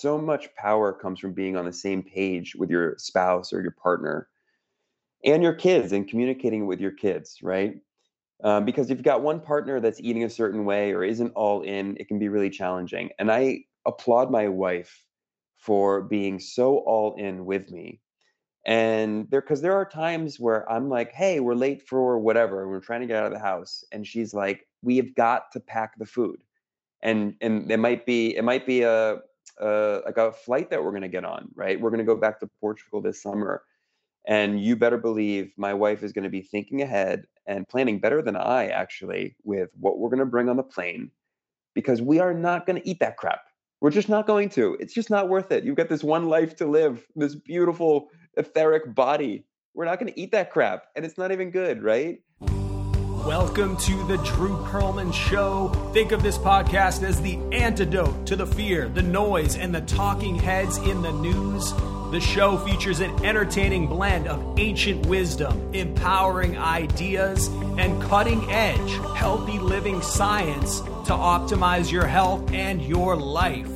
so much power comes from being on the same page with your spouse or your partner and your kids and communicating with your kids, right? Um, because if you've got one partner that's eating a certain way or isn't all in, it can be really challenging. And I applaud my wife for being so all in with me. And there, because there are times where I'm like, hey, we're late for whatever, we're trying to get out of the house. And she's like, we have got to pack the food. And and it might be, it might be a, a like a flight that we're gonna get on, right? We're gonna go back to Portugal this summer. And you better believe my wife is going to be thinking ahead and planning better than I actually with what we're going to bring on the plane because we are not going to eat that crap. We're just not going to. It's just not worth it. You've got this one life to live, this beautiful etheric body. We're not going to eat that crap. And it's not even good, right? Welcome to the Drew Perlman Show. Think of this podcast as the antidote to the fear, the noise, and the talking heads in the news. The show features an entertaining blend of ancient wisdom, empowering ideas, and cutting edge, healthy living science to optimize your health and your life.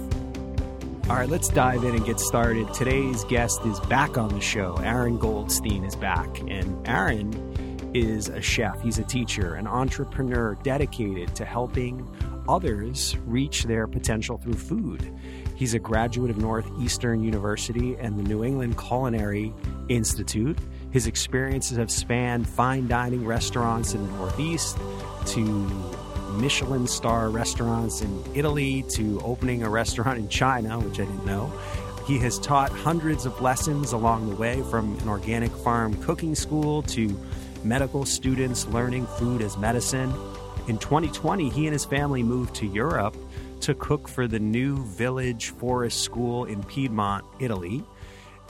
All right, let's dive in and get started. Today's guest is back on the show. Aran Goldstein is back. And Aran is a chef, he's a teacher, an entrepreneur dedicated to helping others reach their potential through food. He's a graduate of Northeastern University and the New England Culinary Institute. His experiences have spanned fine dining restaurants in the Northeast to Michelin star restaurants in Italy to opening a restaurant in China, which I didn't know. He has taught hundreds of lessons along the way from an organic farm cooking school to medical students learning food as medicine. In 2020, he and his family moved to Europe to cook for the New Village Forest School in Piedmont, Italy.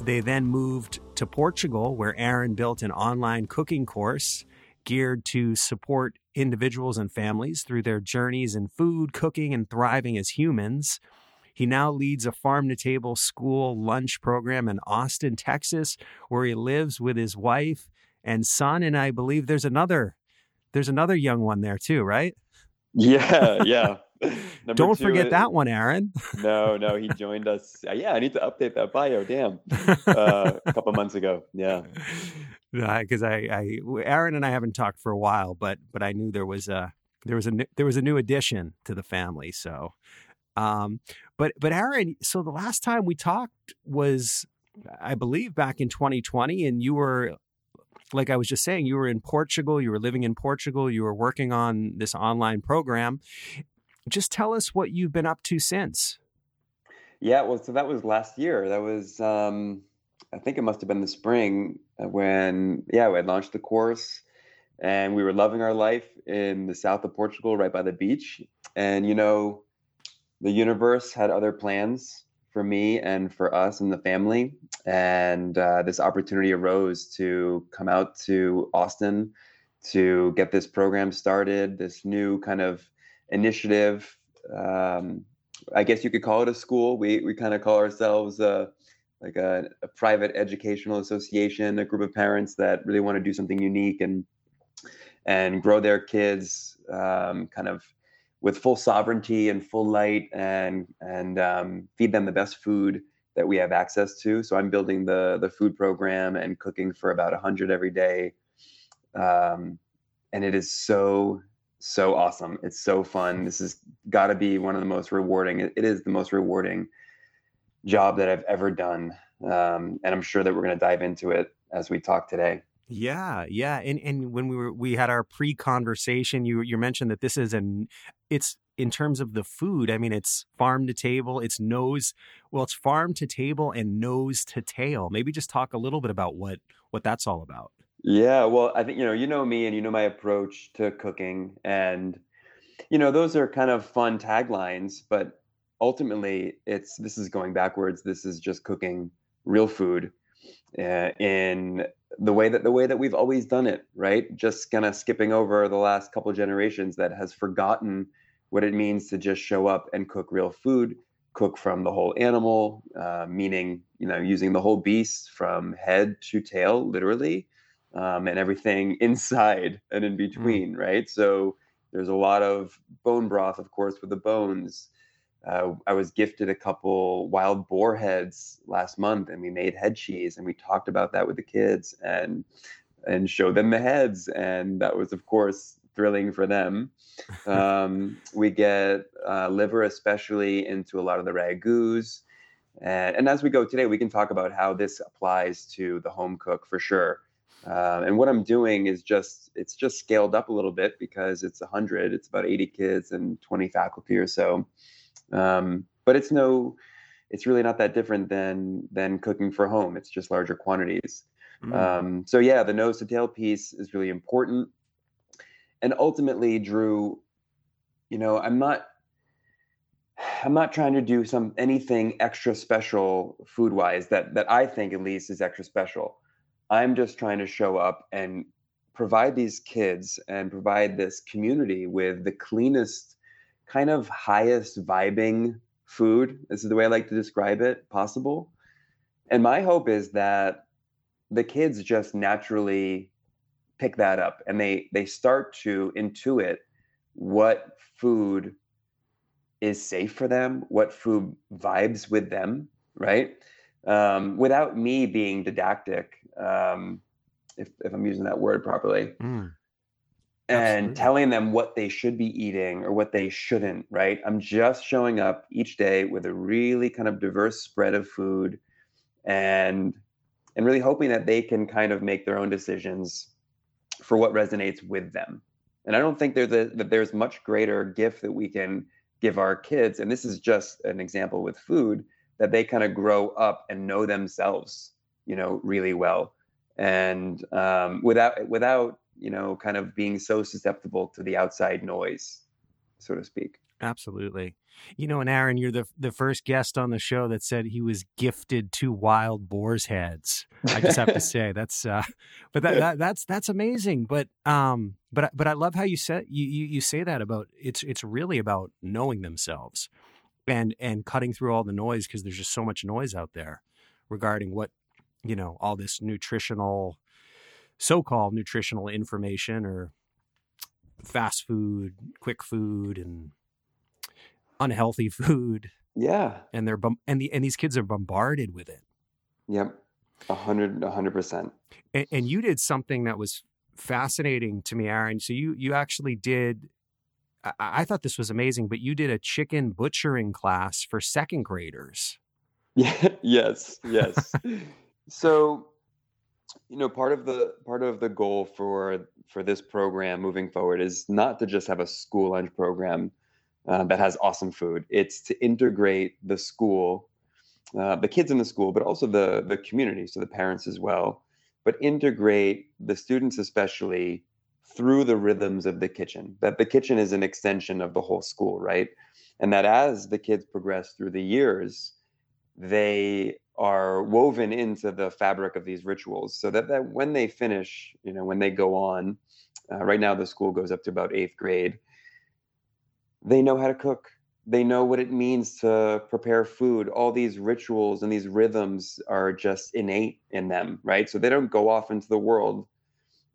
They then moved to Portugal, where Aran built an online cooking course geared to support individuals and families through their journeys in food, cooking, and thriving as humans. He now leads a farm to table school lunch program in Austin, Texas, where he lives with his wife and son. And I believe there's another there's another young one there too, right? Yeah, yeah. Don't forget is, that one, Aran. no, no, he joined us. Uh, yeah, I need to update that bio. Damn, uh, a couple months ago. Yeah, because I, I, Aran and I haven't talked for a while, but but I knew there was a there was a there was a new addition to the family. So, um, but but Aran, so the last time we talked was, I believe, back in 2020, and you were like I was just saying, you were in Portugal, you were living in Portugal, you were working on this online program just tell us what you've been up to since. Yeah, well, so that was last year. That was, um, I think it must have been the spring uh, when, yeah, we had launched the course and we were loving our life in the south of Portugal, right by the beach. And, you know, the universe had other plans for me and for us and the family. And uh, this opportunity arose to come out to Austin to get this program started, this new kind of initiative. Um, I guess you could call it a school. We we kind of call ourselves a, like a, a, private educational association, a group of parents that really want to do something unique and and grow their kids um, kind of with full sovereignty and full light and and um, feed them the best food that we have access to. So I'm building the the food program and cooking for about 100 every day. Um, and it is so so awesome. It's so fun. This has got to be one of the most rewarding. It is the most rewarding job that I've ever done, um, and I'm sure that we're going to dive into it as we talk today. Yeah, yeah, and and when we were we had our pre conversation, you you mentioned that this is an it's in terms of the food. I mean, it's farm to table. It's nose well, it's farm to table and nose to tail. Maybe just talk a little bit about what what that's all about. Yeah, well, I think you know, you know me and you know my approach to cooking and you know, those are kind of fun taglines, but ultimately it's this is going backwards. This is just cooking real food uh, in the way that the way that we've always done it, right? Just kind of skipping over the last couple generations that has forgotten what it means to just show up and cook real food, cook from the whole animal, uh, meaning you know using the whole beast from head to tail, literally, um, and everything inside and in mm. between, mm. right? So there's a lot of bone broth, of course, with the bones. Uh, I was gifted a couple wild boar heads last month, and we made head cheese, and we talked about that with the kids and and showed them the heads, and that was of course thrilling for them. Um, we get uh, liver, especially, into a lot of the ragouts. And, and, as we go today, we can talk about how this applies to the home cook for sure. Uh, and what I'm doing is just it's just scaled up a little bit because it's 100, it's about 80 kids and 20 faculty or so. Um, but it's no, it's really not that different than than cooking for home. It's just larger quantities. Mm. Um, so yeah, the nose to tail piece is really important. And ultimately, Drew, you know, I'm not I'm not trying to do some anything extra special food wise that that I think at least is extra special. I'm just trying to show up and provide these kids and provide this community with the cleanest, kind of highest vibing food. This is the way I like to describe it possible. And my hope is that the kids just naturally pick that up and they they start to intuit what food is safe for them, what food vibes with them, right? Um, without me being didactic, um, if, if I'm using that word properly, mm, and telling them what they should be eating or what they shouldn't, right? I'm just showing up each day with a really kind of diverse spread of food and and really hoping that they can kind of make their own decisions for what resonates with them. And I don't think there's a, that there's much greater gift that we can give our kids and this is just an example with food that they kind of grow up and know themselves you know really well and um, without without you know kind of being so susceptible to the outside noise so to speak. Absolutely. You know and aran you're the the first guest on the show that said he was gifted to wild boars heads. I just have to say that's uh but that, that that's that's amazing. But um but but i love how you said you, you you say that about it's it's really about knowing themselves and and cutting through all the noise because there's just so much noise out there regarding what you know all this nutritional so-called nutritional information or fast food quick food and unhealthy food. Yeah. And they're and the and these kids are bombarded with it. Yep. A hundred a hundred percent. And, and you did something that was fascinating to me aran. So you you actually did I, I thought this was amazing but you did a chicken butchering class for second graders. Yeah yes yes. So, you know, part of the part of the goal for for this program moving forward is not to just have a school lunch program uh, that has awesome food. It's to integrate the school, uh, the kids in the school, but also the the community, so the parents as well. But integrate the students especially through the rhythms of the kitchen. That the kitchen is an extension of the whole school, right? And that as the kids progress through the years, they are woven into the fabric of these rituals so that, that when they finish you know when they go on uh, right now the school goes up to about eighth grade they know how to cook. They know what it means to prepare food. All these rituals and these rhythms are just innate in them right? So they don't go off into the world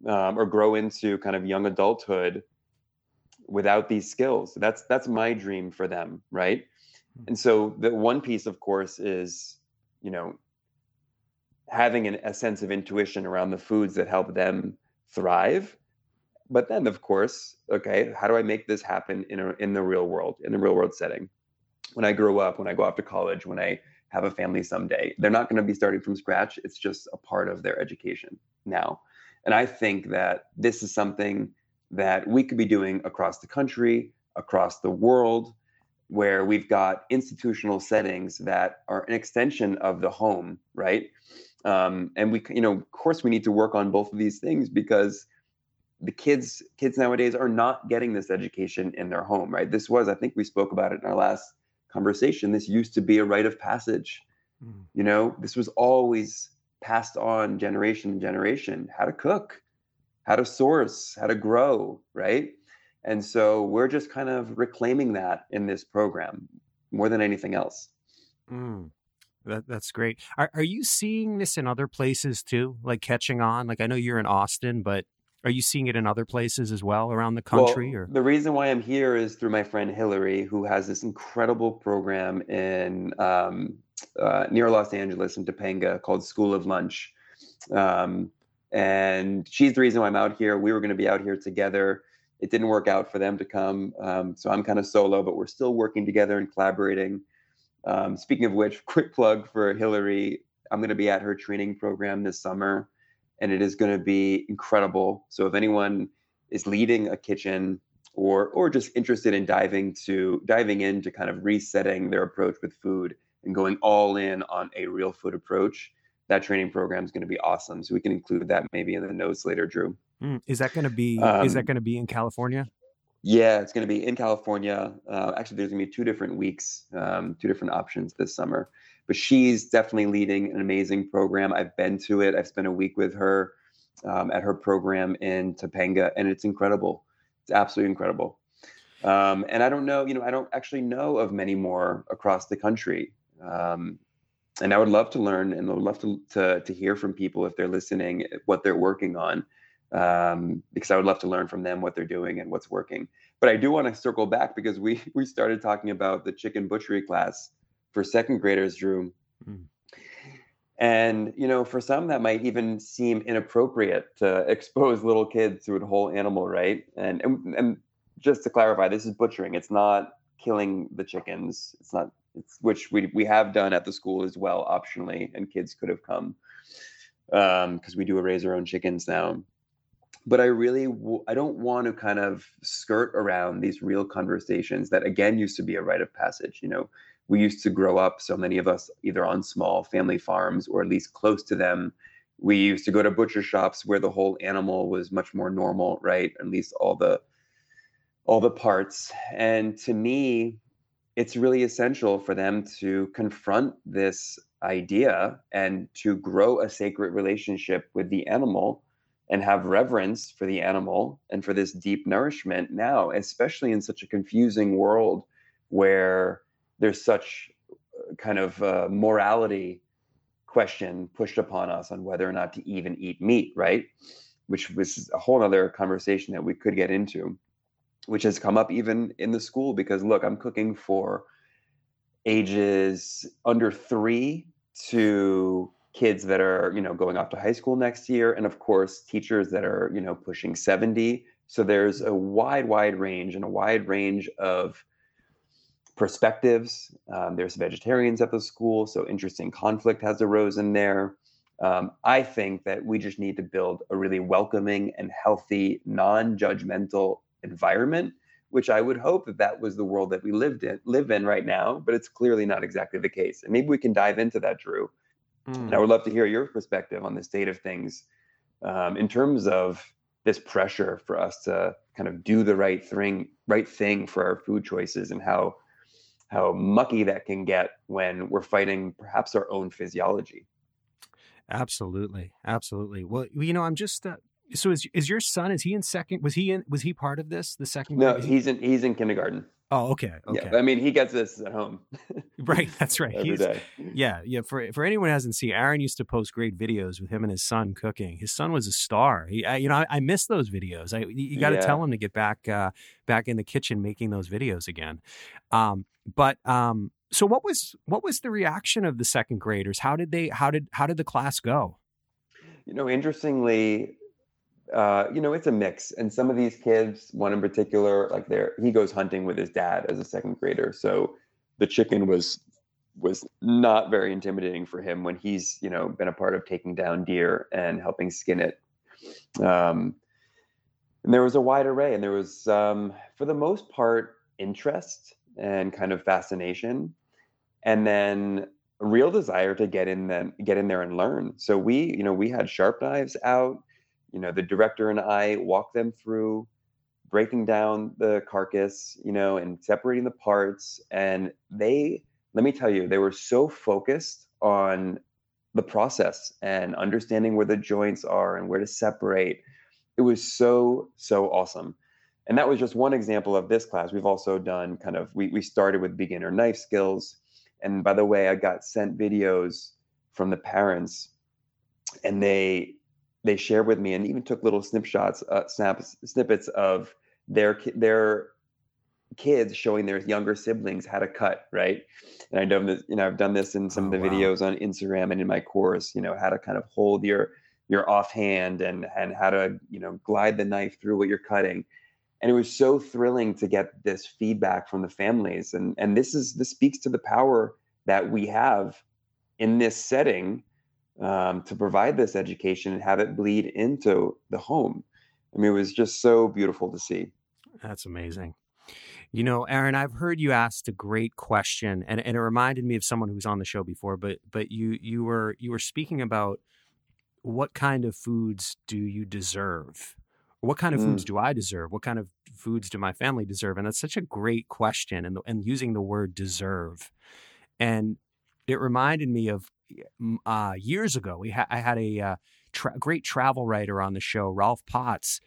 um, or grow into kind of young adulthood without these skills. That's that's my dream for them right? Hmm. and so the one piece of course is you know having an, a sense of intuition around the foods that help them thrive. But then of course okay how do i make this happen in a, in the real world in a real world setting? When i grow up when i go off to college when i have a family someday they're not going to be starting from scratch. It's just a part of their education now. And i think that this is something that we could be doing across the country across the world where we've got institutional settings that are an extension of the home, right? Um, and we, you know, of course, we need to work on both of these things because the kids, kids nowadays are not getting this education in their home, right? This was, I think, we spoke about it in our last conversation. This used to be a rite of passage. Mm. You know, this was always passed on generation to generation. How to cook, how to source, how to grow, right? And so we're just kind of reclaiming that in this program more than anything else. Mm, that, that's great. Are, are you seeing this in other places too? Like catching on? Like I know you're in Austin, but Are you seeing it in other places as well around the country? Well, or the reason why I'm here is through my friend Hillary, who has this incredible program in um, uh, near Los Angeles in Topanga called School of Lunch. Um, and she's the reason why I'm out here. We were going to be out here together. It didn't work out for them to come. Um, so I'm kind of solo, but we're still working together and collaborating. Um, speaking of which, quick plug for Hillary. I'm going to be at her training program this summer, and it is going to be incredible. So if anyone is leading a kitchen or or just interested in diving to diving into kind of resetting their approach with food and going all in on a real food approach, that training program is going to be awesome. So we can include that maybe in the notes later, Drew. Mm, is that going to be Um, is that going to be in California? Yeah, it's going to be in California. Uh, actually, there's going to be two different weeks, um, two different options this summer. But she's definitely leading an amazing program. I've been to it. I've spent a week with her um, at her program in Topanga, and it's incredible. It's absolutely incredible. Um, and I don't know, you know, I don't actually know of many more across the country. Um, and I would love to learn, and I would love to, to to hear from people if they're listening, what they're working on um, because I would love to learn from them what they're doing and what's working. But I do want to circle back because we we started talking about the chicken butchery class for second graders, Drew. Mm. And you know, for some that might even seem inappropriate to expose little kids to a whole animal, right? And and, and just to clarify, this is butchering. It's not killing the chickens. It's not. Which we we have done at the school as well, optionally, and kids could have come um, because we do raise our own chickens now but I really w- I don't want to kind of skirt around these real conversations that again used to be a rite of passage. You know, we used to grow up, so many of us either on small family farms or at least close to them. We used to go to butcher shops where the whole animal was much more normal, right? At least all the all the parts. And to me, it's really essential for them to confront this idea and to grow a sacred relationship with the animal and have reverence for the animal and for this deep nourishment now, especially in such a confusing world where there's such uh, kind of uh, morality question pushed upon us on whether or not to even eat meat, right? Which was a whole other conversation that we could get into, which has come up even in the school because look, I'm cooking for ages under three to kids that are you know going off to high school next year and of course teachers that are you know pushing 70 so there's a wide wide range and a wide range of perspectives. Um, there's vegetarians at the school so interesting conflict has arisen there. Um, i think that we just need to build a really welcoming and healthy non-judgmental environment which i would hope that that was the world that we lived in live in right now but it's clearly not exactly the case and maybe we can dive into that drew Mm. and I would love to hear your perspective on the state of things um, in terms of this pressure for us to kind of do the right thing, right thing for our food choices, and how how mucky that can get when we're fighting perhaps our own physiology. Absolutely, absolutely. Well, you know, I'm just uh, so is is your son? Is he in second? Was he in? Was he part of this? The second? No, grade? He's in he's in kindergarten. oh, okay, okay, Yeah, I mean he gets this at home right. That's right. every He's day. yeah, yeah. For for anyone who hasn't seen, Aran used to post great videos with him and his son cooking. His son was a star. He, I, you know, I, I miss those videos. I you got to Yeah. tell him to get back uh, back in the kitchen making those videos again. Um, but um, so what was what was the reaction of the second graders? How did they? How did how did the class go? You know, interestingly, uh, you know, it's a mix. And some of these kids, one in particular, like there, he goes hunting with his dad as a second grader. So the chicken was was not very intimidating for him when he's, you know, been a part of taking down deer and helping skin it. Um, and there was a wide array, and there was, um, for the most part, interest and kind of fascination, and then a real desire to get in then get in there and learn. So we, you know, we had sharp knives out. You know, the director and I walked them through breaking down the carcass, you know, and separating the parts. And they, let me tell you, they were so focused on the process and understanding where the joints are and where to separate. It was so, so awesome. And that was just one example of this class. We've also done kind of, we, we started with beginner knife skills. And by the way, I got sent videos from the parents and they they shared with me and even took little snapshots, uh, snaps, snippets of their their kids showing their younger siblings how to cut, right? And I know this, you know, I've done this in some oh, of the wow. videos on Instagram and in my course, you know, how to kind of hold your your offhand and and how to, you know, glide the knife through what you're cutting. And it was so thrilling to get this feedback from the families. And and this is this speaks to the power that we have in this setting um, to provide this education and have it bleed into the home. I mean, it was just so beautiful to see. That's amazing. You know, Aran, I've heard you asked a great question, and, and it reminded me of someone who was on the show before. But but you you were you were speaking about what kind of foods do you deserve? What kind of mm. foods do I deserve? What kind of foods do my family deserve? And that's such a great question, and and using the word deserve, and it reminded me of uh, years ago. We ha- I had a uh, tra- great travel writer on the show, Rolf Potts,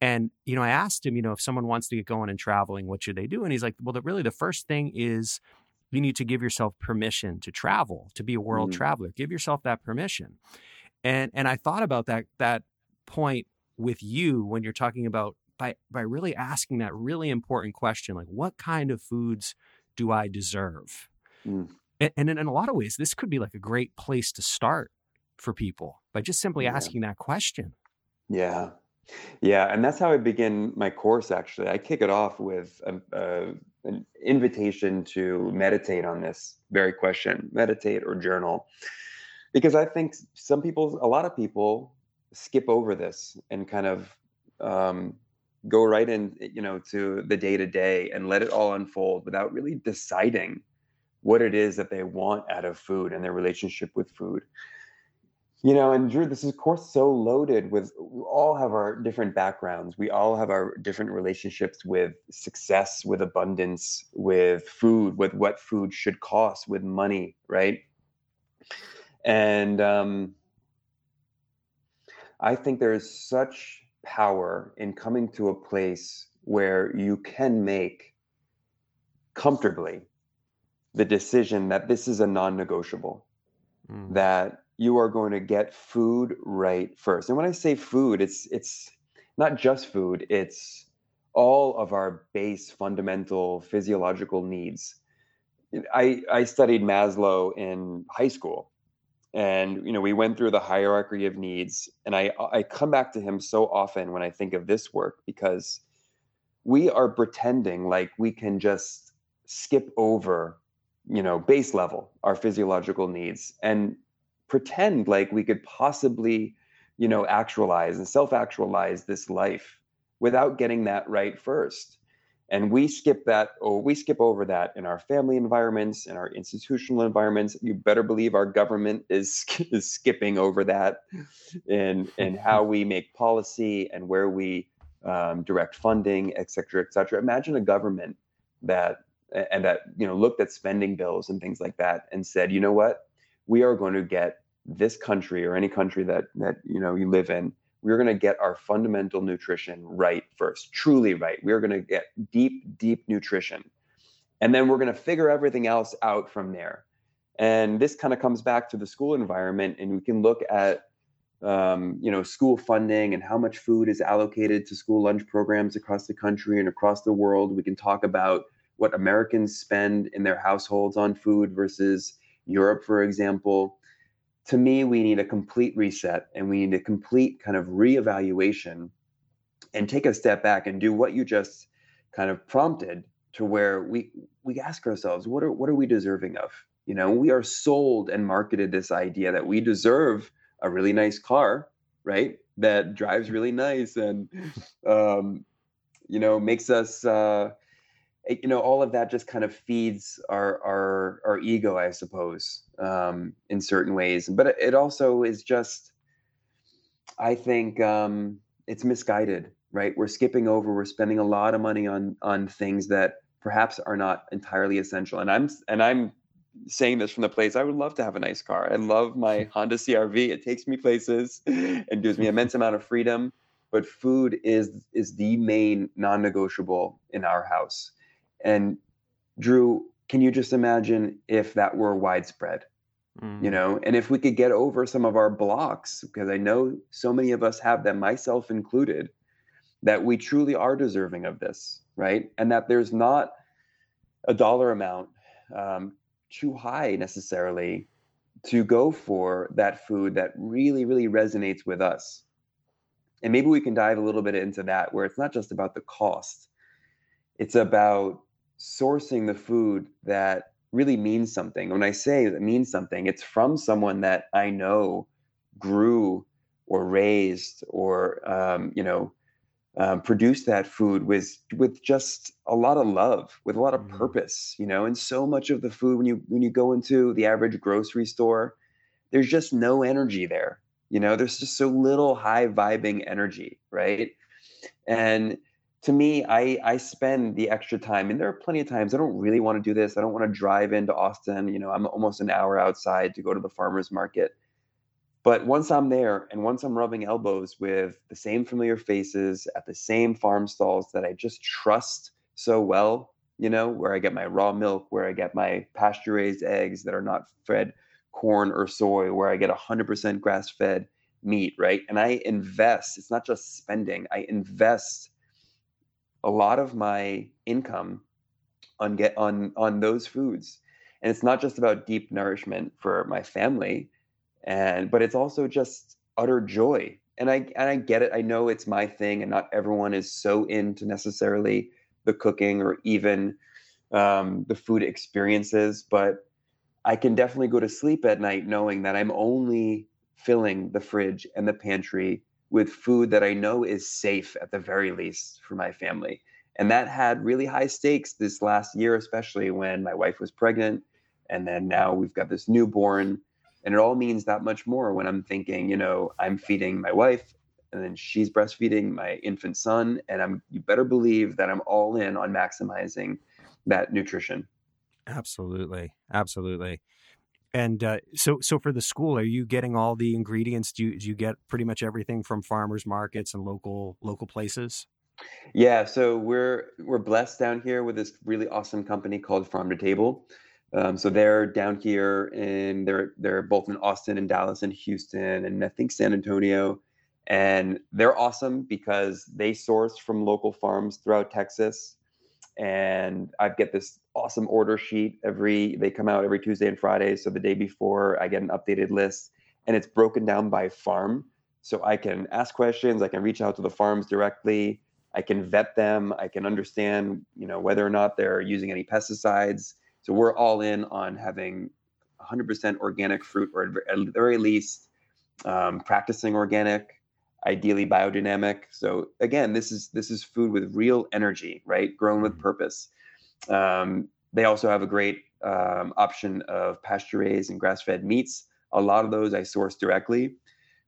and, you know, I asked him, you know, if someone wants to get going and traveling, what should they do? And he's like, well, the, really the first thing is you need to give yourself permission to travel, to be a world mm. traveler. Give yourself that permission. And and I thought about that that point with you when you're talking about by by really asking that really important question, like what kind of foods do I deserve? Mm. And, and in, in, a lot of ways, this could be like a great place to start for people by just simply yeah. asking that question. Yeah, yeah, and that's how I begin my course. Actually, I kick it off with a, a, an invitation to meditate on this very question: meditate or journal, because I think some people, a lot of people, skip over this and kind of um, go right in, you know, to the day to day and let it all unfold without really deciding what it is that they want out of food and their relationship with food. You know and drew this is of course so loaded with we all have our different backgrounds. We all have our different relationships with success with abundance with food with what food should cost with money right? And um, i think there's such power in coming to a place where you can make comfortably the decision that this is a non-negotiable mm. that you are going to get food right first. And when I say food, it's it's not just food, it's all of our base fundamental physiological needs. I I studied Maslow in high school and you know we went through the hierarchy of needs and I I come back to him so often when I think of this work because we are pretending like we can just skip over you know base level our physiological needs and pretend like we could possibly, you know, actualize and self-actualize this life without getting that right first. And we skip that, or we skip over that in our family environments, in our institutional environments. You better believe our government is is skipping over that, in in how we make policy and where we um, direct funding, et cetera, et cetera. Imagine a government that and that you know looked at spending bills and things like that and said, you know what, we are going to get this country or any country that that you know you live in we're going to get our fundamental nutrition right first truly right. We're going to get deep deep nutrition. And then we're going to figure everything else out from there. And this kind of comes back to the school environment and we can look at um, you know school funding and how much food is allocated to school lunch programs across the country and across the world. We can talk about what americans spend in their households on food versus europe for example to me, we need a complete reset and we need a complete kind of reevaluation and take a step back and do what you just kind of prompted to where we we ask ourselves what are what are we deserving of? You know we are sold and marketed this idea that we deserve a really nice car right? That drives really nice and um, you know makes us uh, you know all of that just kind of feeds our our our ego i suppose um, in certain ways. But it also is just i think um, it's misguided right? We're skipping over we're spending a lot of money on on things that perhaps are not entirely essential. And i'm and i'm saying this from the place i would love to have a nice car. I love my honda crv it takes me places and gives me immense amount of freedom. But food is is the main non-negotiable in our house and Drew, can you just imagine if that were widespread? mm. you know and if we could get over some of our blocks because i know so many of us have them myself included that we truly are deserving of this right and that there's not a dollar amount um, too high necessarily to go for that food that really really resonates with us and maybe we can dive a little bit into that where it's not just about the cost it's about sourcing the food that really means something. When I say that means something, it's from someone that I know grew or raised or um, you know um, produced that food with with just a lot of love, with a lot of mm-hmm. purpose. You know, and so much of the food when you when you go into the average grocery store, there's just no energy there. You know, there's just so little high vibing energy, right? And to me, I I spend the extra time, and there are plenty of times I don't really want to do this. I don't want to drive into Austin. You know, I'm almost an hour outside to go to the farmers market. But once I'm there, and once I'm rubbing elbows with the same familiar faces at the same farm stalls that I just trust so well, you know, where I get my raw milk, where I get my pasture raised eggs that are not fed corn or soy, where I get 100% grass fed meat, right? And I invest, it's not just spending, I invest a lot of my income on get on on those foods. And it's not just about deep nourishment for my family and but it's also just utter joy. And i and i get it i know it's my thing and not everyone is so into necessarily the cooking or even um, the food experiences but i can definitely go to sleep at night knowing that i'm only filling the fridge and the pantry with food that I know is safe at the very least for my family. And that had really high stakes this last year, especially when my wife was pregnant. And then now we've got this newborn. And it all means that much more when I'm thinking, you know, I'm feeding my wife and then she's breastfeeding my infant son. And I'm, you better believe that I'm all in on maximizing that nutrition. Absolutely. Absolutely. And uh, so, so for the school, are you getting all the ingredients? Do you, do you get pretty much everything from farmers markets and local local places? Yeah, so we're we're blessed down here with this really awesome company called Farm to Table. Um, so they're down here, and they're they're both in Austin and Dallas and Houston and I think San Antonio, and they're awesome because they source from local farms throughout Texas and I get this awesome order sheet every they come out every Tuesday and Friday. So the day before I get an updated list and it's broken down by farm. So I can ask questions, I can reach out to the farms directly, I can vet them, I can understand, you know, whether or not they're using any pesticides. So we're all in on having 100% organic fruit or at the very least um, practicing organic ideally biodynamic. So again, this is this is food with real energy, right? Grown with mm-hmm. purpose. Um, they also have a great um, option of pasture raised and grass fed meats. A lot of those I source directly.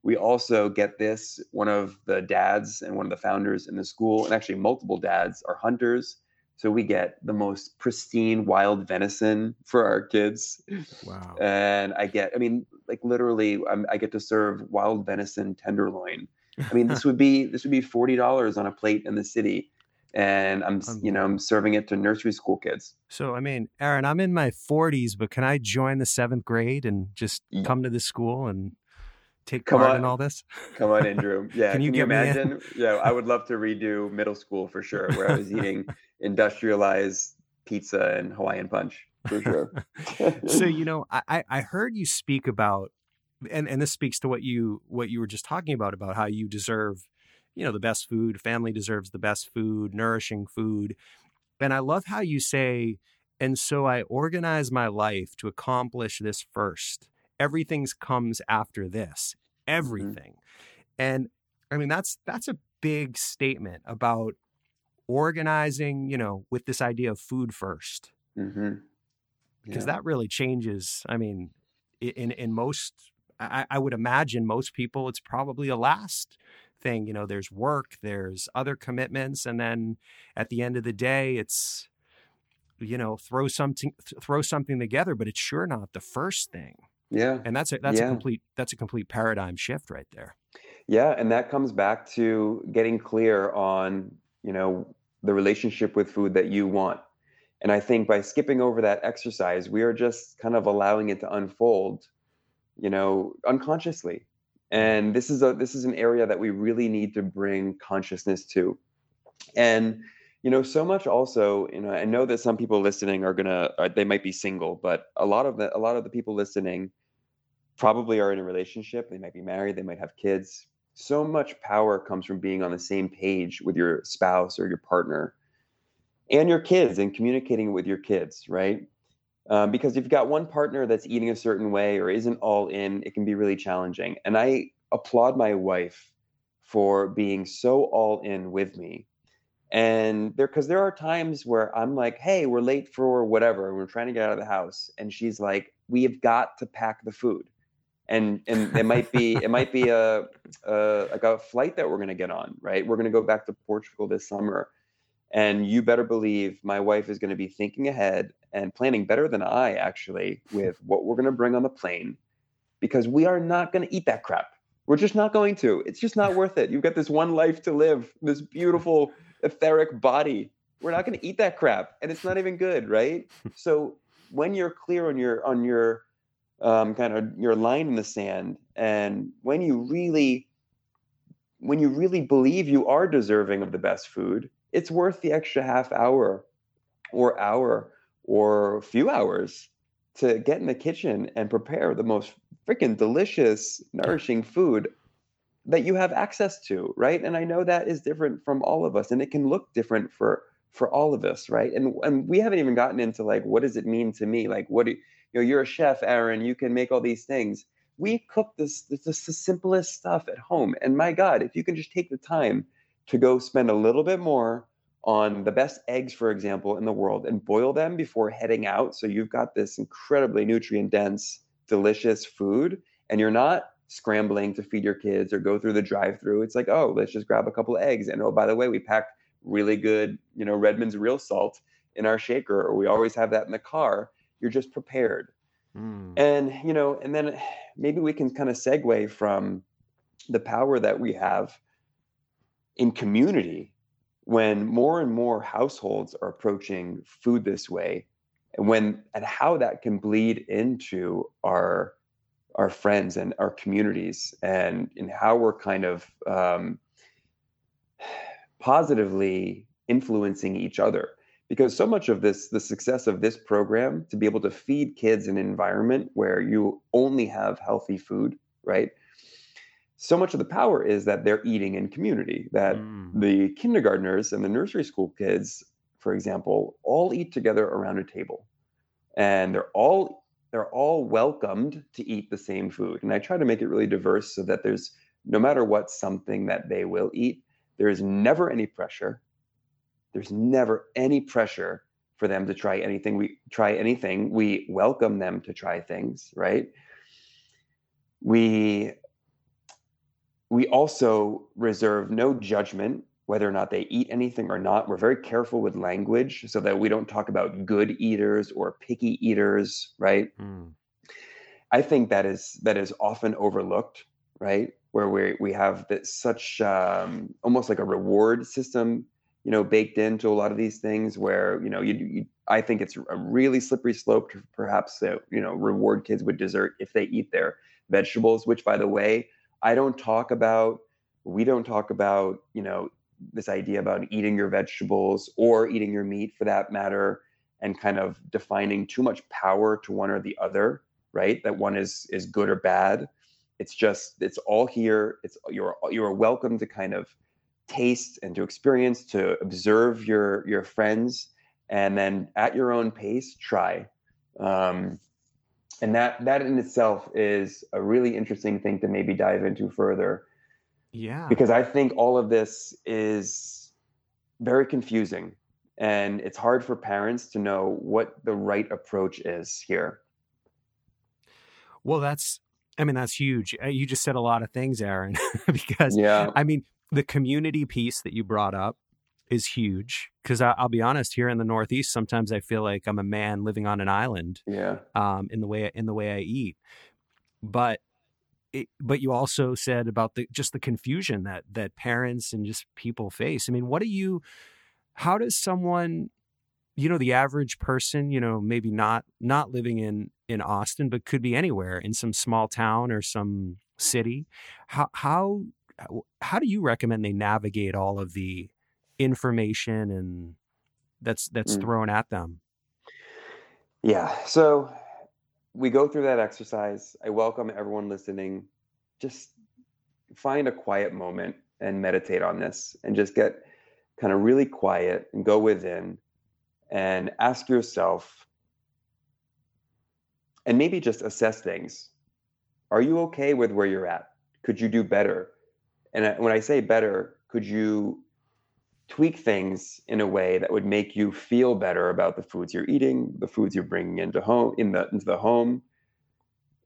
We also get this. One of the dads and one of the founders in the school, and actually multiple dads, are hunters. So we get the most pristine wild venison for our kids. Wow. And I get, I mean, like literally, I'm, i get to serve wild venison tenderloin I mean, this would be this would be forty dollars on a plate in the city, and I'm you know I'm serving it to nursery school kids. So I mean, Aran, I'm in my forties, but can I join the seventh grade and just come to the school and take come part on. in all this? Come on, Andrew. Yeah, can you, can you imagine? yeah, I would love to redo middle school for sure, where I was eating industrialized pizza and Hawaiian punch for sure. so you know, I I heard you speak about and and this speaks to what you what you were just talking about about how you deserve you know the best food family deserves the best food nourishing food and i love how you say and so i organize my life to accomplish this first everything comes after this mm-hmm. everything mm-hmm. and i mean that's that's a big statement about organizing you know with this idea of food 1st mm-hmm. yeah. because that really changes i mean in in most I, I would imagine most people, it's probably a last thing. You know, there's work, there's other commitments, and then at the end of the day, it's you know throw something throw something together, but it's sure not the first thing. Yeah, and that's a that's yeah. a complete that's a complete paradigm shift right there. Yeah, and that comes back to getting clear on you know the relationship with food that you want. And I think by skipping over that exercise, we are just kind of allowing it to unfold you know, unconsciously. And this is a this is an area that we really need to bring consciousness to. And you know, so much also, you know, I know that some people listening are gonna uh, they might be single, but a lot of the a lot of the people listening probably are in a relationship. They might be married. They might have kids. So much power comes from being on the same page with your spouse or your partner and your kids and communicating with your kids, right? Um, because if you've got one partner that's eating a certain way or isn't all in, it can be really challenging. And I applaud my wife for being so all in with me. And there, because there are times where I'm like, hey, we're late for whatever, we're trying to get out of the house. And she's like, we have got to pack the food. And and it might be it might be a, a like a flight that we're going to get on, right? We're going to go back to Portugal this summer, and you better believe my wife is going to be thinking ahead and planning better than I actually with what we're going to bring on the plane because we are not going to eat that crap. We're just not going to. It's just not worth it. You've got this one life to live, this beautiful etheric body. We're not going to eat that crap and it's not even good, right? so when you're clear on your on your um, kind of your line in the sand and when you really when you really believe you are deserving of the best food, it's worth the extra half hour or hour or a few hours to get in the kitchen and prepare the most freaking delicious, nourishing food that you have access to, right? And I know that is different from all of us and it can look different for for all of us, right? And and we haven't even gotten into like what does it mean to me? Like what do you, you know, you're a chef, Aran, you can make all these things. We cook this this the simplest stuff at home. And my God, if you can just take the time to go spend a little bit more on the best eggs, for example, in the world and boil them before heading out. So you've got this incredibly nutrient dense, delicious food, and you're not scrambling to feed your kids or go through the drive through. It's like, oh, let's just grab a couple of eggs. And oh, by the way, we packed really good, you know, Redmond's real salt in our shaker, or we always have that in the car. You're just prepared. Mm. And, you know, and then maybe we can kind of segue from the power that we have in community when more and more households are approaching food this way and when and how that can bleed into our our friends and our communities and in how we're kind of um, positively influencing each other. Because so much of this the success of this program to be able to feed kids an environment where you only have healthy food right so much of the power is that they're eating in community that mm. the kindergartners and the nursery school kids for example all eat together around a table. And they're all they're all welcomed to eat the same food. And i try to make it really diverse so that there's no matter what something that they will eat there is never any pressure. There's never any pressure for them to try anything we try anything. We welcome them to try things right? We we also reserve no judgment whether or not they eat anything or not. We're very careful with language so that we don't talk about good eaters or picky eaters, right? Mm. I think that is that is often overlooked, right? Where we we have this such um, almost like a reward system, you know, baked into a lot of these things. Where you know, you, you I think it's a really slippery slope to perhaps uh, you know reward kids with dessert if they eat their vegetables. Which, by the way, I don't talk about, we don't talk about, you know, this idea about eating your vegetables or eating your meat for that matter and kind of defining too much power to one or the other, right? That one is is good or bad. It's just it's all here. It's you're you're welcome to kind of taste and to experience to observe your your friends and then at your own pace try um, and that that in itself is a really interesting thing to maybe dive into further. Yeah. Because i think all of this is very confusing and it's hard for parents to know what the right approach is here. Well that's i mean that's huge. Uh, you just said a lot of things aran because yeah. I mean the community piece that you brought up is huge because I'll be honest here in the Northeast sometimes I feel like I'm a man living on an island yeah um, in the way in the way I eat but it, but you also said about the just the confusion that that parents and just people face I mean what do you how does someone you know the average person you know maybe not not living in in Austin, but could be anywhere in some small town or some city. How how how do you recommend they navigate all of the information and that's that's mm. thrown at them? Yeah. So we go through that exercise. I welcome everyone listening. Just find a quiet moment and meditate on this and just get kind of really quiet and go within and ask yourself and maybe just assess things. Are you okay with where you're at? Could you do better? And when I say better, could you tweak things in a way that would make you feel better about the foods you're eating, the foods you're bringing into home in the into the home,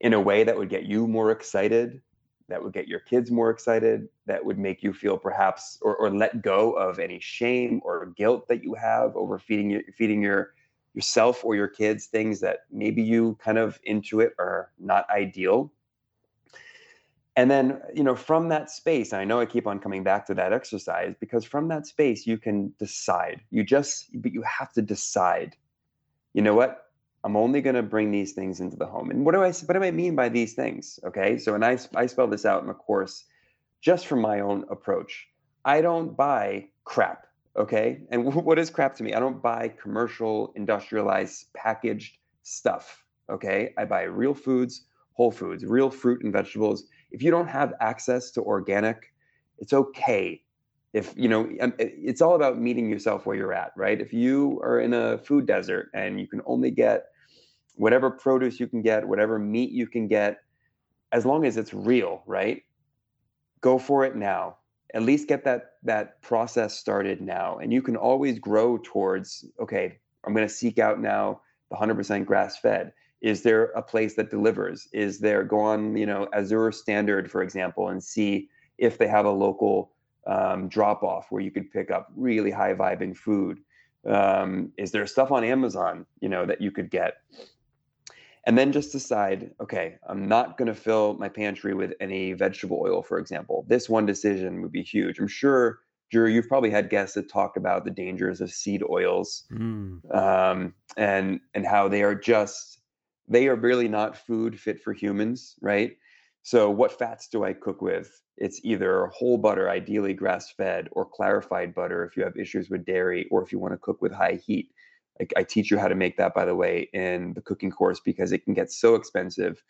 in a way that would get you more excited, that would get your kids more excited, that would make you feel perhaps or, or let go of any shame or guilt that you have over feeding your feeding your yourself or your kids things that maybe you kind of intuit are not ideal and then you know from that space i know i keep on coming back to that exercise because from that space you can decide you just but you have to decide you know what i'm only going to bring these things into the home and what do i what do i mean by these things okay so and i i spell this out in the course just from my own approach i don't buy crap Okay. And what is crap to me? I don't buy commercial, industrialized, packaged stuff. Okay. I buy real foods, whole foods, real fruit and vegetables. If you don't have access to organic, it's okay. If you know, it's all about meeting yourself where you're at, right? If you are in a food desert and you can only get whatever produce you can get, whatever meat you can get, as long as it's real, right? Go for it now at least get that that process started now and you can always grow towards okay i'm going to seek out now the 100% grass fed is there a place that delivers? Is there go on you know azure standard for example and see if they have a local um, drop off where you could pick up really high vibing food. Um, is there stuff on amazon you know that you could get? And then just decide okay i'm not going to fill my pantry with any vegetable oil for example. This one decision would be huge. I'm sure drew you've probably had guests that talk about the dangers of seed oils mm. um, and and how they are just they are really not food fit for humans right so what fats do i cook with it's either whole butter ideally grass fed or clarified butter if you have issues with dairy or if you want to cook with high heat I, I teach you how to make that, by the way, in the cooking course because it can get so expensive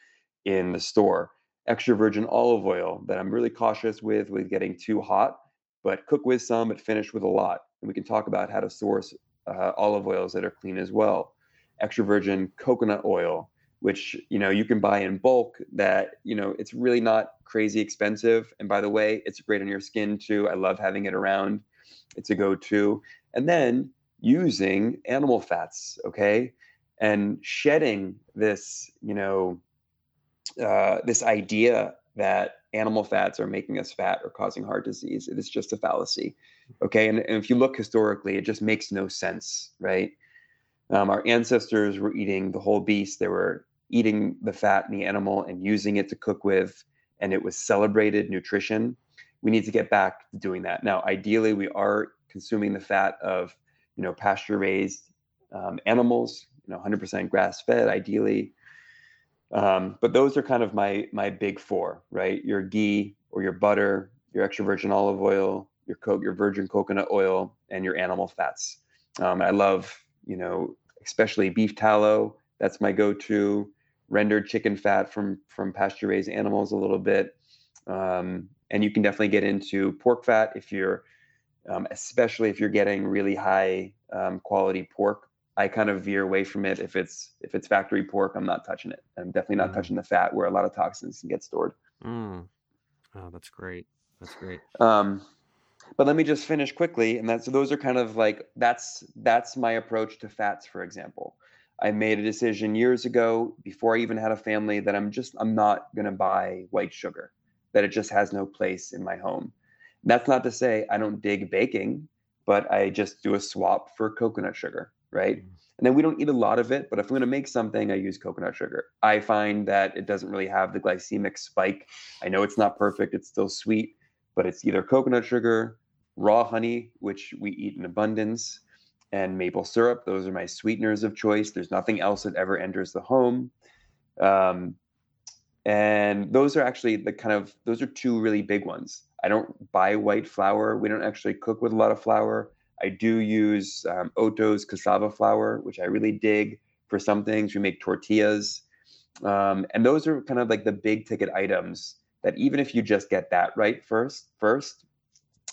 in the store. Extra virgin olive oil that I'm really cautious with with getting too hot, but cook with some, but finish with a lot. And we can talk about how to source uh, olive oils that are clean as well. Extra virgin coconut oil, which you know you can buy in bulk. That you know it's really not crazy expensive. And by the way, it's great on your skin too. I love having it around. It's a go-to. And then using animal fats, okay, and shedding this, you know, uh, this idea that animal fats are making us fat or causing heart disease. It is just a fallacy, okay. And, and if you look historically, it just makes no sense, right? Um, our ancestors were eating the whole beast. They were eating the fat in the animal and using it to cook with, and it was celebrated nutrition. We need to get back to doing that. Now, ideally, we are consuming the fat of you know, pasture raised um, animals, you know, 100% grass fed, ideally. Um, but those are kind of my my big four, right? Your ghee or your butter, your extra virgin olive oil, your co- your virgin coconut oil, and your animal fats. Um, I love, you know, especially beef tallow. That's my go-to. Rendered chicken fat from from pasture raised animals a little bit, um, and you can definitely get into pork fat if you're um, especially if you're getting really high um, quality pork. I kind of veer away from it if it's if it's factory pork. I'm not touching it. I'm definitely not mm. touching the fat where a lot of toxins can get stored. Mm. Oh, that's great. That's great. Um, but let me just finish quickly, and that's so those are kind of like that's that's my approach to fats, for example. I made a decision years ago before I even had a family that I'm just I'm not gonna buy white sugar, that it just has no place in my home. That's not to say I don't dig baking, but I just do a swap for coconut sugar, right? Mm. And then we don't eat a lot of it, but if I'm going to make something, I use coconut sugar. I find that it doesn't really have the glycemic spike. I know it's not perfect, it's still sweet, but it's either coconut sugar, raw honey, which we eat in abundance, and maple syrup. Those are my sweeteners of choice. There's nothing else that ever enters the home. Um, and those are actually the kind of those are two really big ones. I don't buy white flour. We don't actually cook with a lot of flour. I do use um, Otto's cassava flour, which I really dig for some things. We make tortillas. Um, and those are kind of like the big ticket items that even if you just get that right first, first,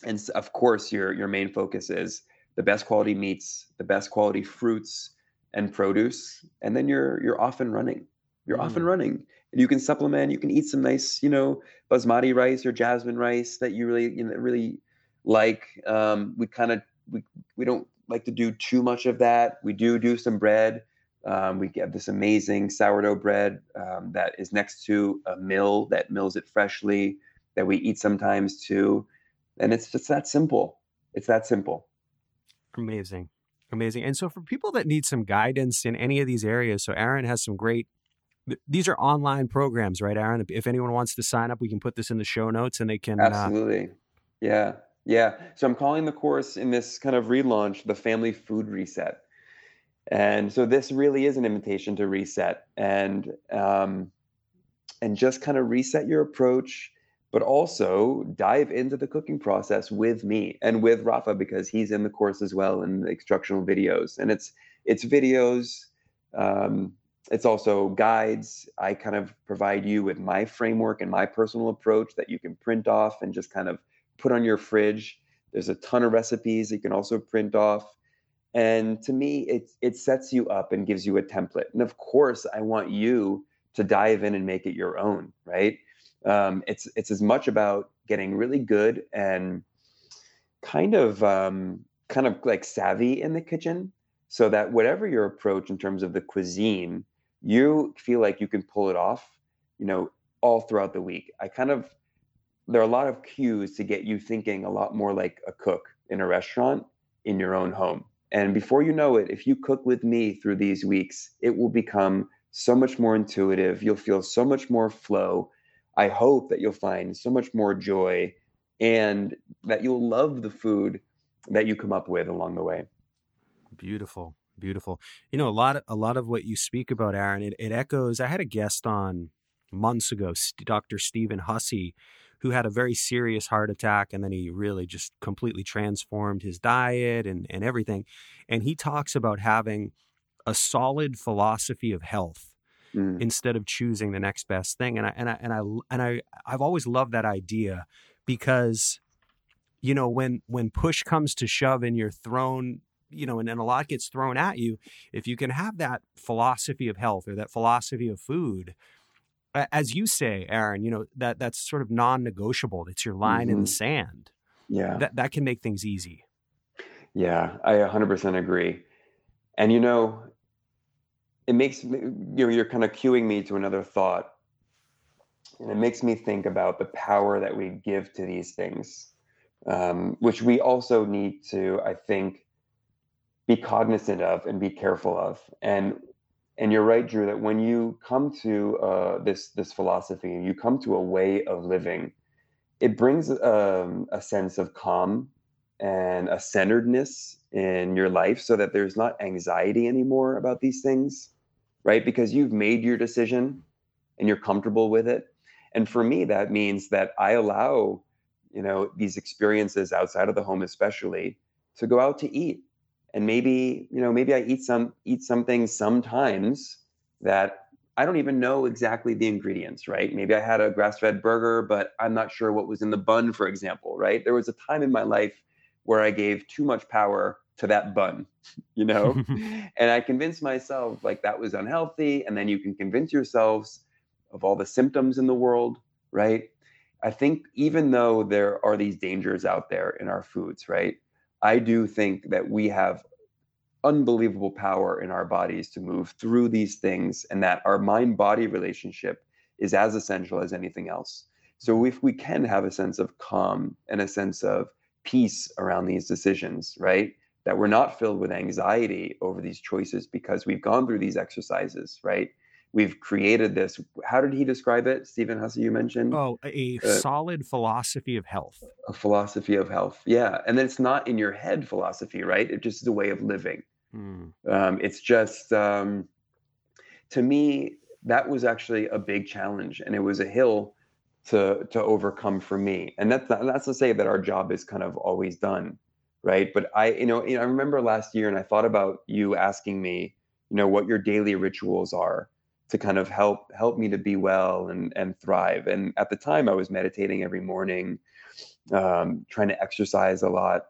and of course your your main focus is the best quality meats, the best quality fruits and produce, and then you're you're off and running. You're mm. off and mm. running. And you can supplement, you can eat some nice, you know, basmati rice or jasmine rice that you really, you know, really like. Um, we kind of we we don't like to do too much of that. We do do some bread. Um, we get this amazing sourdough bread um, that is next to a mill that mills it freshly that we eat sometimes too. And it's just that simple. It's that simple. Amazing. Amazing. And so for people that need some guidance in any of these areas, so Aran has some great these are online programs, right, Aran? If anyone wants to sign up, we can put this in the show notes and they can uh Absolutely. Uh... Yeah. Yeah. So I'm calling the course in this kind of relaunch the Family Food Reset. And so this really is an invitation to reset and um, and just kind of reset your approach, but also dive into the cooking process with me and with Rafa because he's in the course as well in the instructional videos. And it's it's videos, um, it's also guides. I kind of provide you with my framework and my personal approach that you can print off and just kind of put on your fridge. There's a ton of recipes you can also print off and to me, it it sets you up and gives you a template. And of course, I want you to dive in and make it your own, right? Um, it's it's as much about getting really good and kind of um, kind of like savvy in the kitchen, so that whatever your approach in terms of the cuisine, you feel like you can pull it off, you know, all throughout the week. I kind of there are a lot of cues to get you thinking a lot more like a cook in a restaurant in your own home and before you know it, if you cook with me through these weeks, it will become so much more intuitive. You'll feel so much more flow. I hope that you'll find so much more joy and that you'll love the food that you come up with along the way. Beautiful. Beautiful. You know, a lot of, a lot of what you speak about, Aran, it, it echoes. I had a guest on months ago, Dr. Stephen Hussey, who had a very serious heart attack and then he really just completely transformed his diet and, and everything. And he talks about having a solid philosophy of health mm. instead of choosing the next best thing. And I and I and I and I I've always loved that idea because you know when when push comes to shove and you're thrown you know and, and a lot gets thrown at you if you can have that philosophy of health or that philosophy of food as you say, Aran, you know that that's sort of non-negotiable. It's your line mm-hmm. in the mm-hmm. sand. Yeah, that that can make things easy. Yeah, I 100% agree. And you know, it makes me, you know, you're kind of cueing me to another thought, and it makes me think about the power that we give to these things, um, which we also need to, I think, be cognizant of and be careful of. And and you're right, Drew, that when you come to uh, this this philosophy, and you come to a way of living, it brings um, a sense of calm and a centeredness in your life, so that there's not anxiety anymore about these things, right? Because you've made your decision and you're comfortable with it. And for me, that means that I allow, you know, these experiences outside of the home, especially, to go out to eat and maybe you know maybe i eat some eat something sometimes that i don't even know exactly the ingredients right? Maybe i had a grass-fed burger but i'm not sure what was in the bun for example right? There was a time in my life where i gave too much power to that bun you know? And i convinced myself like that was unhealthy. And then you can convince yourselves of all the symptoms in the world right? I think even though there are these dangers out there in our foods right I do think that we have unbelievable power in our bodies to move through these things and that our mind body relationship is as essential as anything else. So if we can have a sense of calm and a sense of peace around these decisions, right? That we're not filled with anxiety over these choices because we've gone through these exercises, right? We've created this. How did he describe it? Stephen Hussey, you mentioned. Oh, a uh, solid philosophy of health. A philosophy of health, yeah. And then it's not in your head philosophy, right? It just is a way of living. Hmm. Um, it's just um, to me that was actually a big challenge and it was a hill to to overcome for me and that's not, that's to say that our job is kind of always done right but i you know, you know i remember last year and i thought about you asking me you know what your daily rituals are to kind of help help me to be well and and thrive. And at the time i was meditating every morning um, trying to exercise a lot.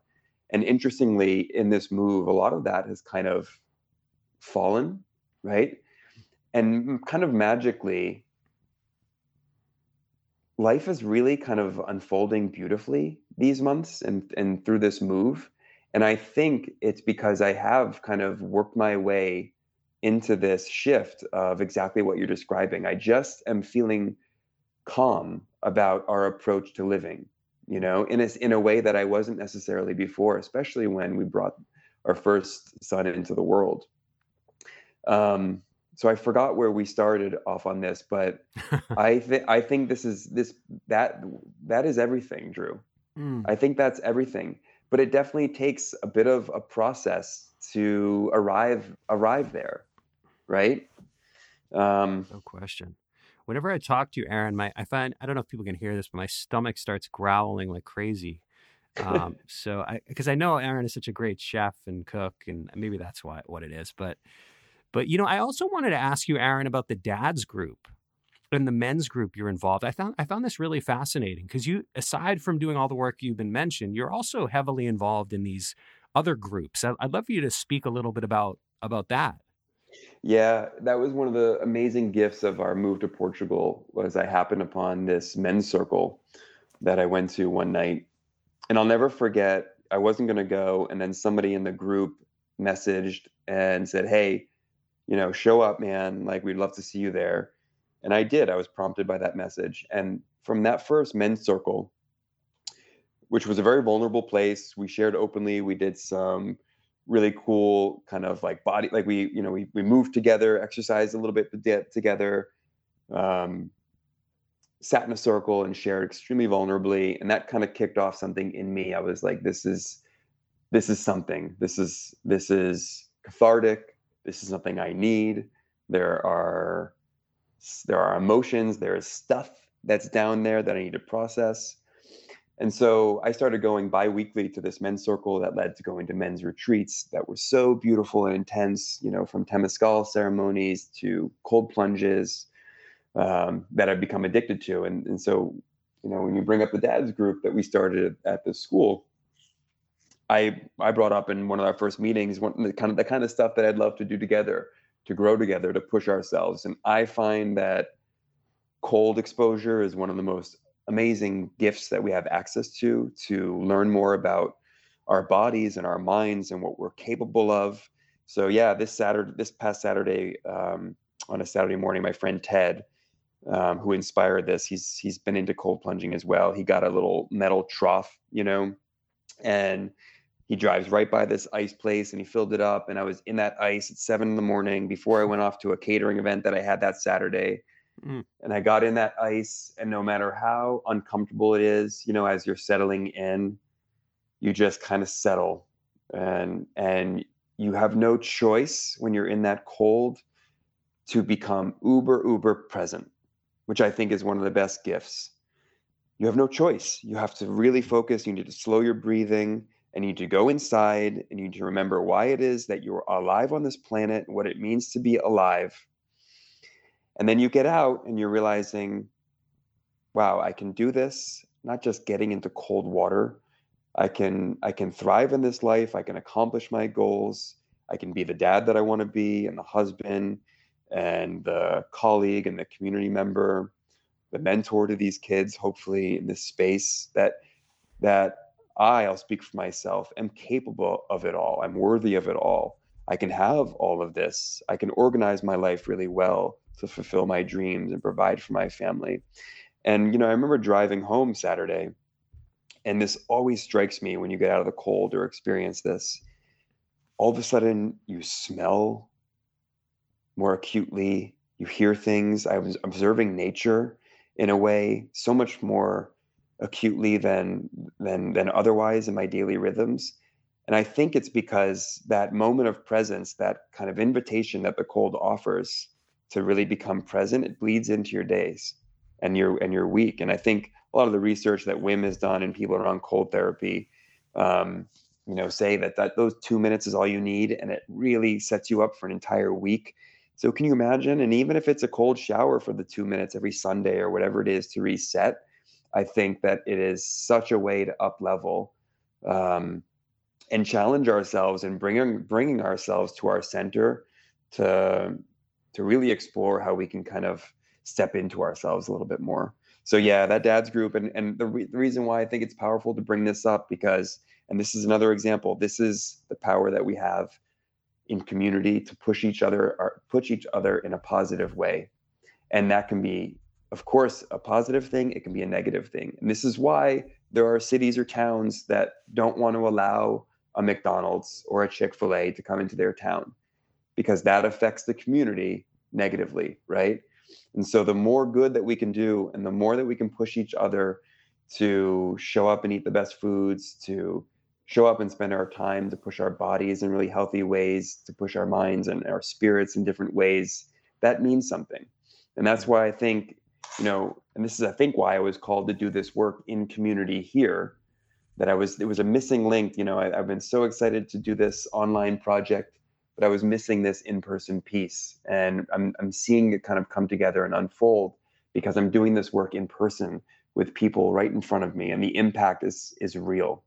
And interestingly in this move a lot of that has kind of fallen right? And kind of magically life is really kind of unfolding beautifully these months and and through this move. And i think it's because i have kind of worked my way into this shift of exactly what you're describing i just am feeling calm about our approach to living you know in a, in a way that i wasn't necessarily before especially when we brought our first son into the world um, so I forgot where we started off on this, but I think I think this is this that that is everything, Drew. Mm. I think that's everything. But it definitely takes a bit of a process to arrive arrive there, right? Um, no question. Whenever I talk to you, Aran, my I find I don't know if people can hear this, but my stomach starts growling like crazy. Um, so I because I know Aran is such a great chef and cook, and maybe that's why what it is, but but you know, I also wanted to ask you, Aran, about the dads group and the men's group you're involved. I found I found this really fascinating because you, aside from doing all the work you've been mentioned, you're also heavily involved in these other groups. I'd love for you to speak a little bit about about that. Yeah, that was one of the amazing gifts of our move to Portugal was I happened upon this men's circle that I went to one night. And I'll never forget, I wasn't going to go and then somebody in the group messaged and said, "Hey, you know, show up, man. Like, we'd love to see you there. And I did. I was prompted by that message. And from that first men's circle, which was a very vulnerable place, we shared openly. We did some really cool kind of like body, like we, you know, we, we moved together, exercised a little bit together, um, sat in a circle and shared extremely vulnerably. And that kind of kicked off something in me. I was like, this is, this is something. This is, this is cathartic this is something I need. There are there are emotions, there is stuff that's down there that I need to process. And so I started going bi-weekly to this men's circle that led to going to men's retreats that were so beautiful and intense, you know, from temazcal ceremonies to cold plunges um, that I've become addicted to. And, and so, you know, when you bring up the dads group that we started at the school, I I brought up in one of our first meetings one the kind of the kind of stuff that I'd love to do together to grow together to push ourselves and I find that cold exposure is one of the most amazing gifts that we have access to to learn more about our bodies and our minds and what we're capable of. So yeah this saturday this past saturday um, on a saturday morning my friend ted um, who inspired this he's he's been into cold plunging as well. He got a little metal trough you know and he drives right by this ice place and he filled it up. And i was in that ice at seven in the morning before i went off to a catering event that i had that saturday mm. and i got in that ice and no matter how uncomfortable it is you know as you're settling in you just kind of settle and and you have no choice when you're in that cold to become uber uber present which i think is one of the best gifts you have no choice you have to really focus you need to slow your breathing and you need to go inside and you need to remember why it is that you're alive on this planet, what it means to be alive. And then you get out and you're realizing, wow, I can do this, not just getting into cold water. I can I can thrive in this life, I can accomplish my goals, I can be the dad that I want to be and the husband and the colleague and the community member, the mentor to these kids, hopefully in this space that that I, I'll speak for myself, am capable of it all. I'm worthy of it all. I can have all of this. I can organize my life really well to fulfill my dreams and provide for my family. And, you know, I remember driving home Saturday, and this always strikes me when you get out of the cold or experience this. All of a sudden, you smell more acutely, you hear things. I was observing nature in a way so much more acutely than than than otherwise in my daily rhythms and i think it's because that moment of presence that kind of invitation that the cold offers to really become present, it bleeds into your days and your and your week. And I think a lot of the research that Wim has done and people around cold therapy, um, you know, say that that those two minutes is all you need, and it really sets you up for an entire week. So can you imagine? And even if it's a cold shower for the two minutes every Sunday or whatever it is to reset, I think that it is such a way to up level um, and challenge ourselves and bringing bringing ourselves to our center to to really explore how we can kind of step into ourselves a little bit more. So yeah, that dad's group, and and the, re- the reason why I think it's powerful to bring this up because, and this is another example. This is the power that we have in community to push each other, or push each other in a positive way, and that can be, of course, a positive thing. It can be a negative thing, and this is why there are cities or towns that don't want to allow a McDonald's or a Chick Fil A to come into their town because that affects the community negatively, right? And so the more good that we can do and the more that we can push each other to show up and eat the best foods, to show up and spend our time to push our bodies in really healthy ways, to push our minds and our spirits in different ways, that means something. And that's why I think, you know, and this is I think why I was called to do this work in community here, that I was it was a missing link. You know, I, I've been so excited to do this online project but I was missing this in-person piece, and I'm I'm seeing it kind of come together and unfold because I'm doing this work in person with people right in front of me, and the impact is is real.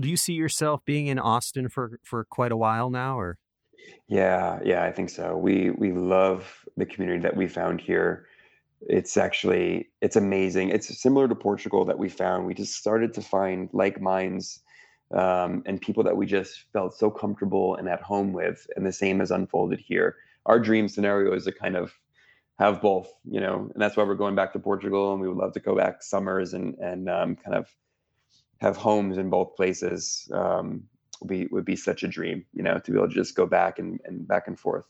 Do you see yourself being in Austin for for quite a while now, or? Yeah, yeah, I think so. We we love the community that we found here. It's actually it's amazing. It's similar to Portugal that we found. We just started to find like minds um, and people that we just felt so comfortable and at home with. And the same has unfolded here. Our dream scenario is to kind of have both, you know, and that's why we're going back to Portugal, and we would love to go back summers and and um, kind of have homes in both places. Um, would be would be such a dream, you know, to be able to just go back and, and back and forth.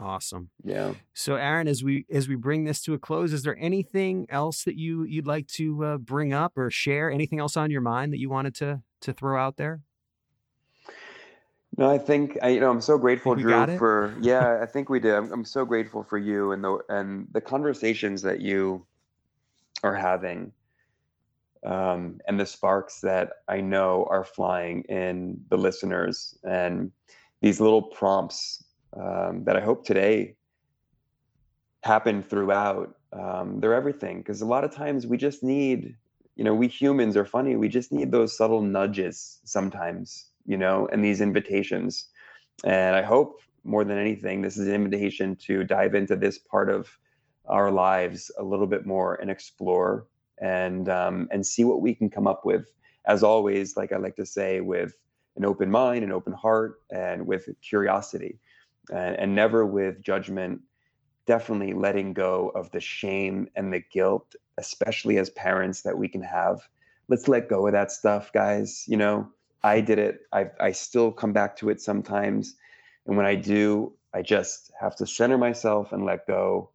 Awesome. Yeah. So, Aran, as we as we bring this to a close, is there anything else that you you'd like to uh, bring up or share? Anything else on your mind that you wanted to to throw out there? No, I think I, you know I'm so grateful, Drew, for yeah. I think we did. I'm, I'm so grateful for you and the and the conversations that you are having, um, and the sparks that I know are flying in the listeners, and these little prompts um, that I hope today happen throughout. Um, they're everything because a lot of times we just need, you know, we humans are funny. We just need those subtle nudges sometimes, you know, and these invitations. And I hope more than anything, this is an invitation to dive into this part of our lives a little bit more and explore and um, and see what we can come up with. As always, like I like to say, with an open mind, an open heart, and with curiosity and, and never with judgment definitely letting go of the shame and the guilt especially as parents that we can have. Let's let go of that stuff guys you know? I did it. I, I still come back to it sometimes. And when i do i just have to center myself and let go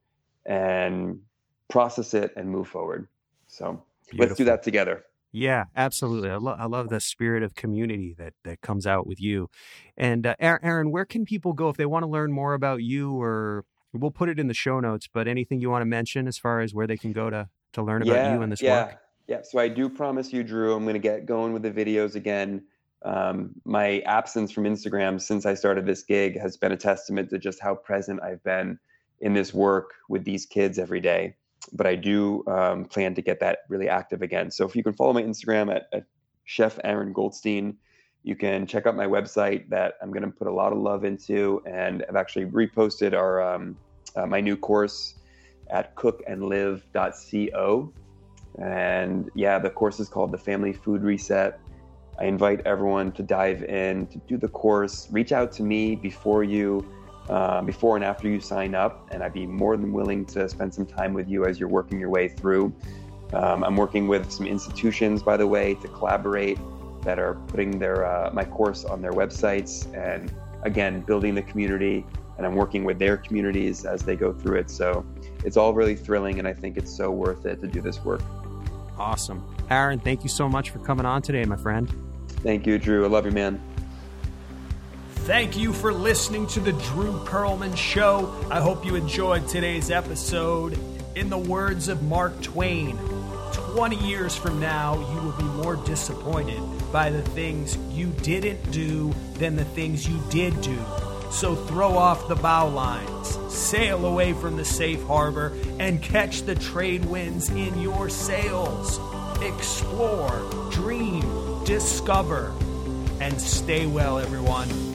and process it and move forward. So Beautiful. let's do that together yeah, absolutely. I, lo- I love the spirit of community that that comes out with you. And uh, Aran, where can people go if they want to learn more about you? Or we'll put it in the show notes. But anything you want to mention as far as where they can go to to learn about yeah, you and this yeah, work? Yeah. So I do promise you, Drew, I'm going to get going with the videos again. Um, my absence from Instagram since I started this gig has been a testament to just how present I've been in this work with these kids every day but I do um, plan to get that really active again. So if you can follow my Instagram at, at Chef Aran Goldstein, you can check out my website that I'm going to put a lot of love into, and I've actually reposted our um, uh, my new course at cookandlive.co. And yeah, the course is called the Family Food Reset. I invite everyone to dive in to do the course. Reach out to me before you uh, before and after you sign up, and I'd be more than willing to spend some time with you as you're working your way through. Um, I'm working with some institutions, by the way, to collaborate that are putting their uh, my course on their websites, and again, building the community. And I'm working with their communities as they go through it. So it's all really thrilling, and I think it's so worth it to do this work. Awesome, Aran. Thank you so much for coming on today, my friend. Thank you, Drew. I love you, man. Thank you for listening to the Drew Perlman Show. I hope you enjoyed today's episode. In the words of Mark Twain, 20 years from now, you will be more disappointed by the things you didn't do than the things you did do. So throw off the bow lines, sail away from the safe harbor, and catch the trade winds in your sails. Explore, dream, discover, and stay well, everyone.